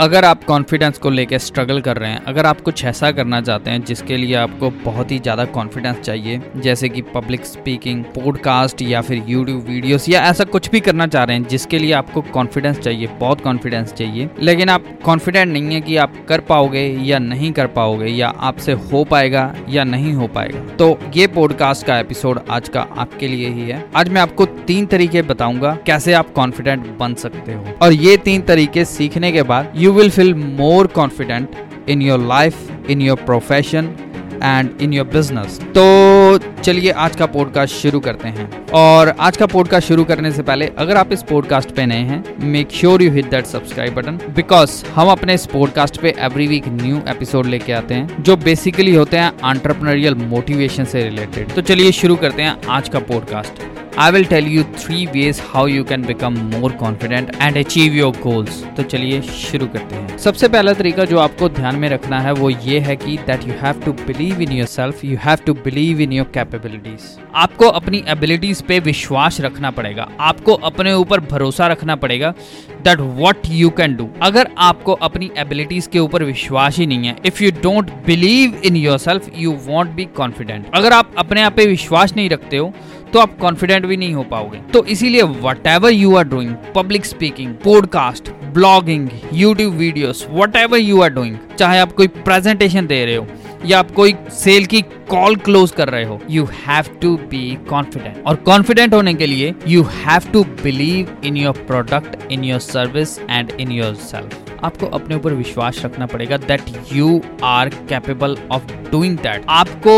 अगर आप कॉन्फिडेंस को लेकर स्ट्रगल कर रहे हैं, अगर आप कुछ ऐसा करना चाहते हैं जिसके लिए आपको बहुत ही ज़्यादा कॉन्फिडेंस चाहिए, जैसे कि पब्लिक स्पीकिंग पॉडकास्ट या फिर यूट्यूब वीडियोस या ऐसा कुछ भी करना चाह रहे हैं जिसके लिए आपको कॉन्फिडेंस चाहिए, बहुत कॉन्फिडेंस चाहिए, लेकिन आप कॉन्फिडेंट नहीं है कि आप कर पाओगे या नहीं कर पाओगे या आपसे हो पाएगा या नहीं हो पाएगा। तो ये पॉडकास्ट का एपिसोड आज का आपके लिए ही है। आज मैं आपको तीन तरीके बताऊँगा कैसे आप कॉन्फिडेंट बन सकते हो। और ये तीन तरीके सीखने के बाद you will feel more confident in your life, in your profession, and in your business. So चलिए आज का पॉडकास्ट शुरू करते हैं। और आज का पॉडकास्ट शुरू करने से पहले अगर आप इस पॉडकास्ट पे नए हैं make sure you hit that subscribe button because हम अपने इस पॉडकास्ट पे एवरी वीक न्यू एपिसोड लेके आते हैं जो बेसिकली होते हैं एंटरप्रेन्योरियल मोटिवेशन से रिलेटेड तो चलिए शुरू करते हैं आज का podcast I will tell you three ways how you can become more confident and achieve your goals तो चलिए शुरू करते हैं। सबसे पहला तरीका जो आपको ध्यान में रखना है वो ये है कि that you have to believe in yourself, you have to believe in your capabilities. आपको अपनी एबिलिटीज पे विश्वास रखना पड़ेगा। आपको अपने ऊपर भरोसा रखना पड़ेगा that what you can do अगर आपको अपनी एबिलिटीज के ऊपर विश्वास ही नहीं है if you don't believe in yourself you won't be confident अगर आप अपने आप पे विश्वास नहीं रखते हो तो आप कॉन्फिडेंट भी नहीं हो पाओगे। तो इसीलिए whatever you are doing public speaking podcast blogging YouTube videos whatever you are doing चाहे आप कोई प्रेजेंटेशन दे रहे हो या आप कोई सेल की कॉल क्लोज कर रहे हो you have to be confident और कॉन्फिडेंट होने के लिए you have to believe in your product in your service and in yourself आपको अपने ऊपर विश्वास रखना पड़ेगा that you are capable of doing that आपको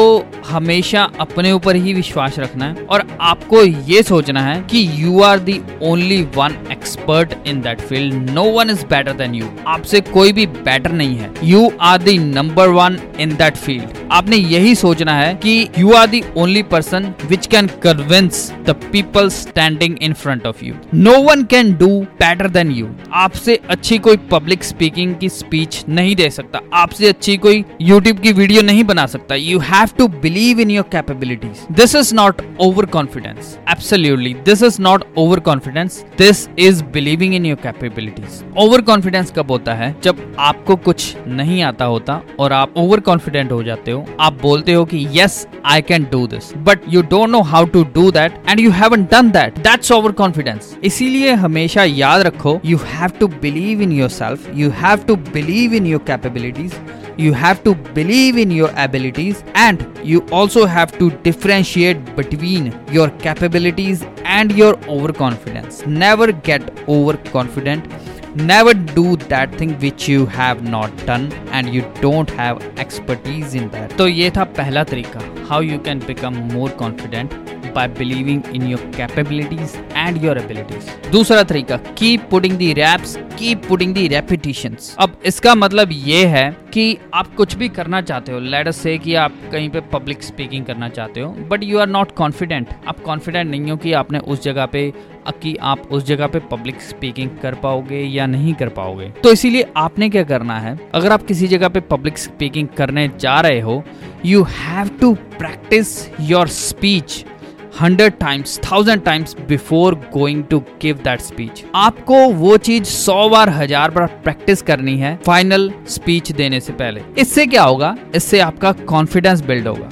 हमेशा अपने ऊपर ही विश्वास रखना है और आपको ये सोचना है कि you are the only one expert in that field no one is better than you आपसे कोई भी बेटर नहीं है. You are the number one in that field आपने यही सोचना है कि you are the only person which can convince the people standing in front of you no one can do better than you आपसे अच्छी कोई पब्लिक स्पीकिंग की speech नहीं दे सकता। आपसे अच्छी कोई यूट्यूब की वीडियो नहीं बना सकता। You have to believe in your capabilities this is not over confidence absolutely this is not over confidence this is believing in your capabilities over confidence कब होता है? जब आपको कुछ नहीं आता होता और आप ओवर कॉन्फिडेंट हो जाते हो। आप बोलते हो कि yes I can do this but you don't know how to do that and you haven't done that that's over confidence इसीलिए हमेशा याद रखो you have to believe in yourself you have to believe in your capabilities you have to believe in your abilities and you also have to differentiate between your capabilities and your overconfidence never get overconfident never do that thing which you have not done and you don't have expertise in that तो ये था पहला तरीका how you can become more confident by believing in your capabilities and your abilities. दूसरा तरीका keep putting the reps, keep putting the repetitions. अब इसका मतलब ये है कि आप कुछ भी करना चाहते हो लेट अस से कि आप कहीं पे पब्लिक स्पीकिंग करना चाहते हो but you are not confident आप कॉन्फिडेंट नहीं हो कि आपने उस जगह पे, कि आप उस जगह पे पब्लिक स्पीकिंग कर पाओगे या नहीं कर पाओगे। तो इसीलिए आपने क्या करना है, अगर आप किसी जगह पे पब्लिक स्पीकिंग करने जा रहे हो you have to practise your speech hundred times thousand times before going to give that speech आपको वो चीज़ सौ बार, हज़ार बार प्रैक्टिस करनी है फाइनल स्पीच देने से पहले। इससे क्या होगा? इससे आपका कॉन्फिडेंस बिल्ड होगा।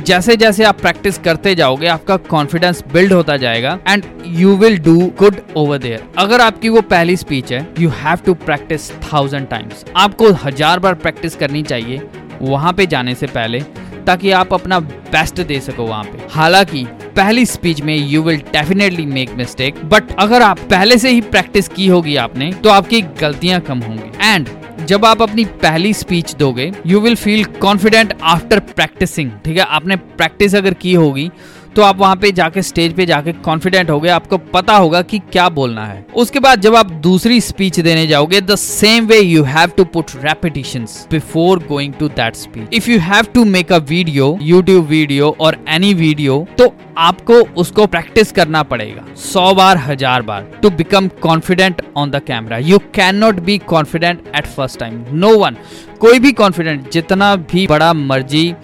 जैसे जैसे आप प्रैक्टिस करते जाओगे, आपका कॉन्फिडेंस बिल्ड होता जाएगा and you will do good over there अगर आपकी वो पहली स्पीच है you have to practise thousand times आपको हज़ार बार प्रैक्टिस करनी चाहिए वहाँ पे जाने से पहले, ताकि आप अपना बेस्ट दे सको वहाँ पे। हालाँकि पहली स्पीच में you will definitely make mistake but अगर आप पहले से ही प्रैक्टिस की होगी आपने तो आपकी गलतियाँ कम होंगी। एंड जब आप अपनी पहली स्पीच दोगे you will feel confident after practising ठीक है? आपने प्रैक्टिस अगर की होगी तो आप वहाँ पे जाके स्टेज पे जाके कॉन्फिडेंट हो गए आपको पता होगा कि क्या बोलना है। उसके बाद जब आप दूसरी स्पीच देने जाओगे the same way you have to put repetition before going to that speech if you have to make a video YouTube video और एनी वीडियो तो आपको उसको प्रैक्टिस करना पड़ेगा। सौ बार, हज़ार बार to become confident on the camera you can not be confident at first time no one कोई भी कॉन्फिडेंट जितना भी बड़ा मर्ज़ी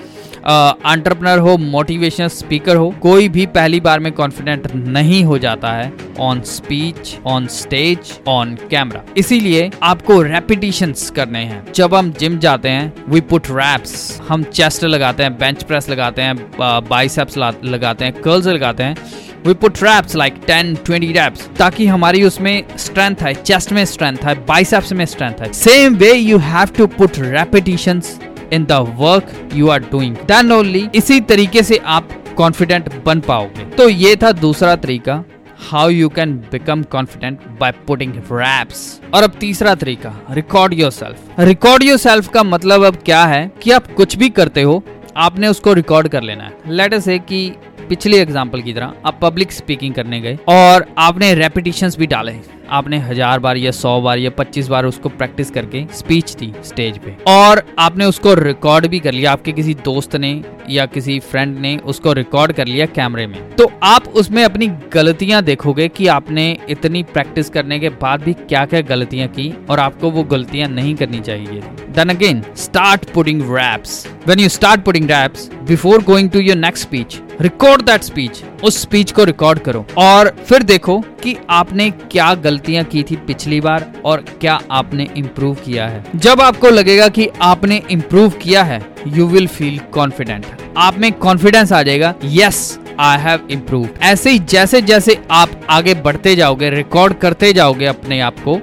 एंटरप्रनर हो मोटिवेशनल स्पीकर हो, कोई भी पहली बार में कॉन्फिडेंट नहीं हो जाता है on speech on stage on camera इसीलिए आपको रेपिटेशन करने हैं। जब हम जिम जाते हैं वी पुट रैप्स हम चेस्ट लगाते हैं बेंच प्रेस लगाते हैं बाइसेप्स लगाते हैं कर्ल्स लगाते हैं। We put reps like 10 20 reps ताकि हमारी उसमें स्ट्रेंथ है चेस्ट में स्ट्रेंथ है बाइसेप्स में स्ट्रेंथ है same way you have to put repetitions in the work you are doing then only इसी तरीके से आप कॉन्फिडेंट बन पाओगे। तो ये था दूसरा तरीका how you can become confident by putting reps और अब तीसरा तरीका record yourself record yourself का मतलब अब क्या है कि आप कुछ भी करते हो, आपने उसको रिकॉर्ड कर लेना है। लेट से कि पिछले एग्ज़ाम्पल की तरह आप पब्लिक स्पीकिंग करने गए और आपने रेपिटेशंस भी डाले। आपने हज़ार बार या सौ बार या पच्चीस बार उसको प्रैक्टिस करके स्पीच दी स्टेज पे। और आपने उसको रिकॉर्ड भी कर लिया। आपके किसी दोस्त ने या किसी फ्रेंड ने उसको रिकॉर्ड कर लिया कैमरे में। तो आप उसमें अपनी गलतियाँ देखोगे कि आपने इतनी प्रैक्टिस करने के बाद भी क्या क्या गलतियाँ की और आपको वो गलतियाँ नहीं करनी चाहिए then again start putting reps when you start putting reps before going to your next speech record that speech उस स्पीच को रिकॉर्ड करो। और फिर देखो कि आपने क्या गलतियाँ की थी पिछली बार और क्या आपने इम्प्रूव किया है। जब आपको लगेगा कि आपने इम्प्रूव किया है यू विल फील कॉन्फिडेंट आप में कॉन्फिडेंस आ जाएगा यस आई हैव इम्प्रूव ऐसे ही जैसे जैसे आप आगे बढ़ते जाओगे रिकॉर्ड करते जाओगे अपने आप को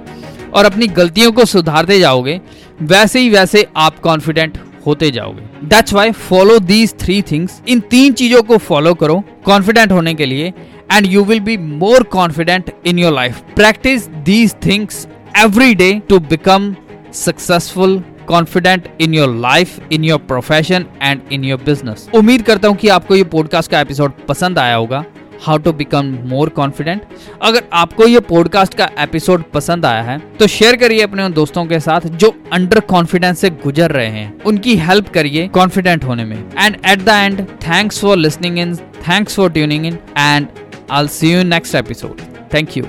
और अपनी गलतियों को सुधारते जाओगे, वैसे ही वैसे आप कॉन्फिडेंट होते जाओगे। That's why follow these three things इन तीन चीज़ों को फॉलो करो कॉन्फिडेंट होने के लिए and you will be more confident in your life practise these things every day to become successful confident in your life in your profession and in your business उम्मीद करता हूँ कि आपको ये पॉडकास्ट का एपिसोड पसंद आया होगा। How to become more confident अगर आपको ये पॉडकास्ट का एपिसोड पसंद आया है तो शेयर करिए अपने उन दोस्तों के साथ जो अंडर कॉन्फिडेंस से गुजर रहे हैं। उनकी हेल्प करिए कॉन्फिडेंट होने में। And at the end thanks for listening in thanks for tuning in and I see you next episode thank you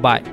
bye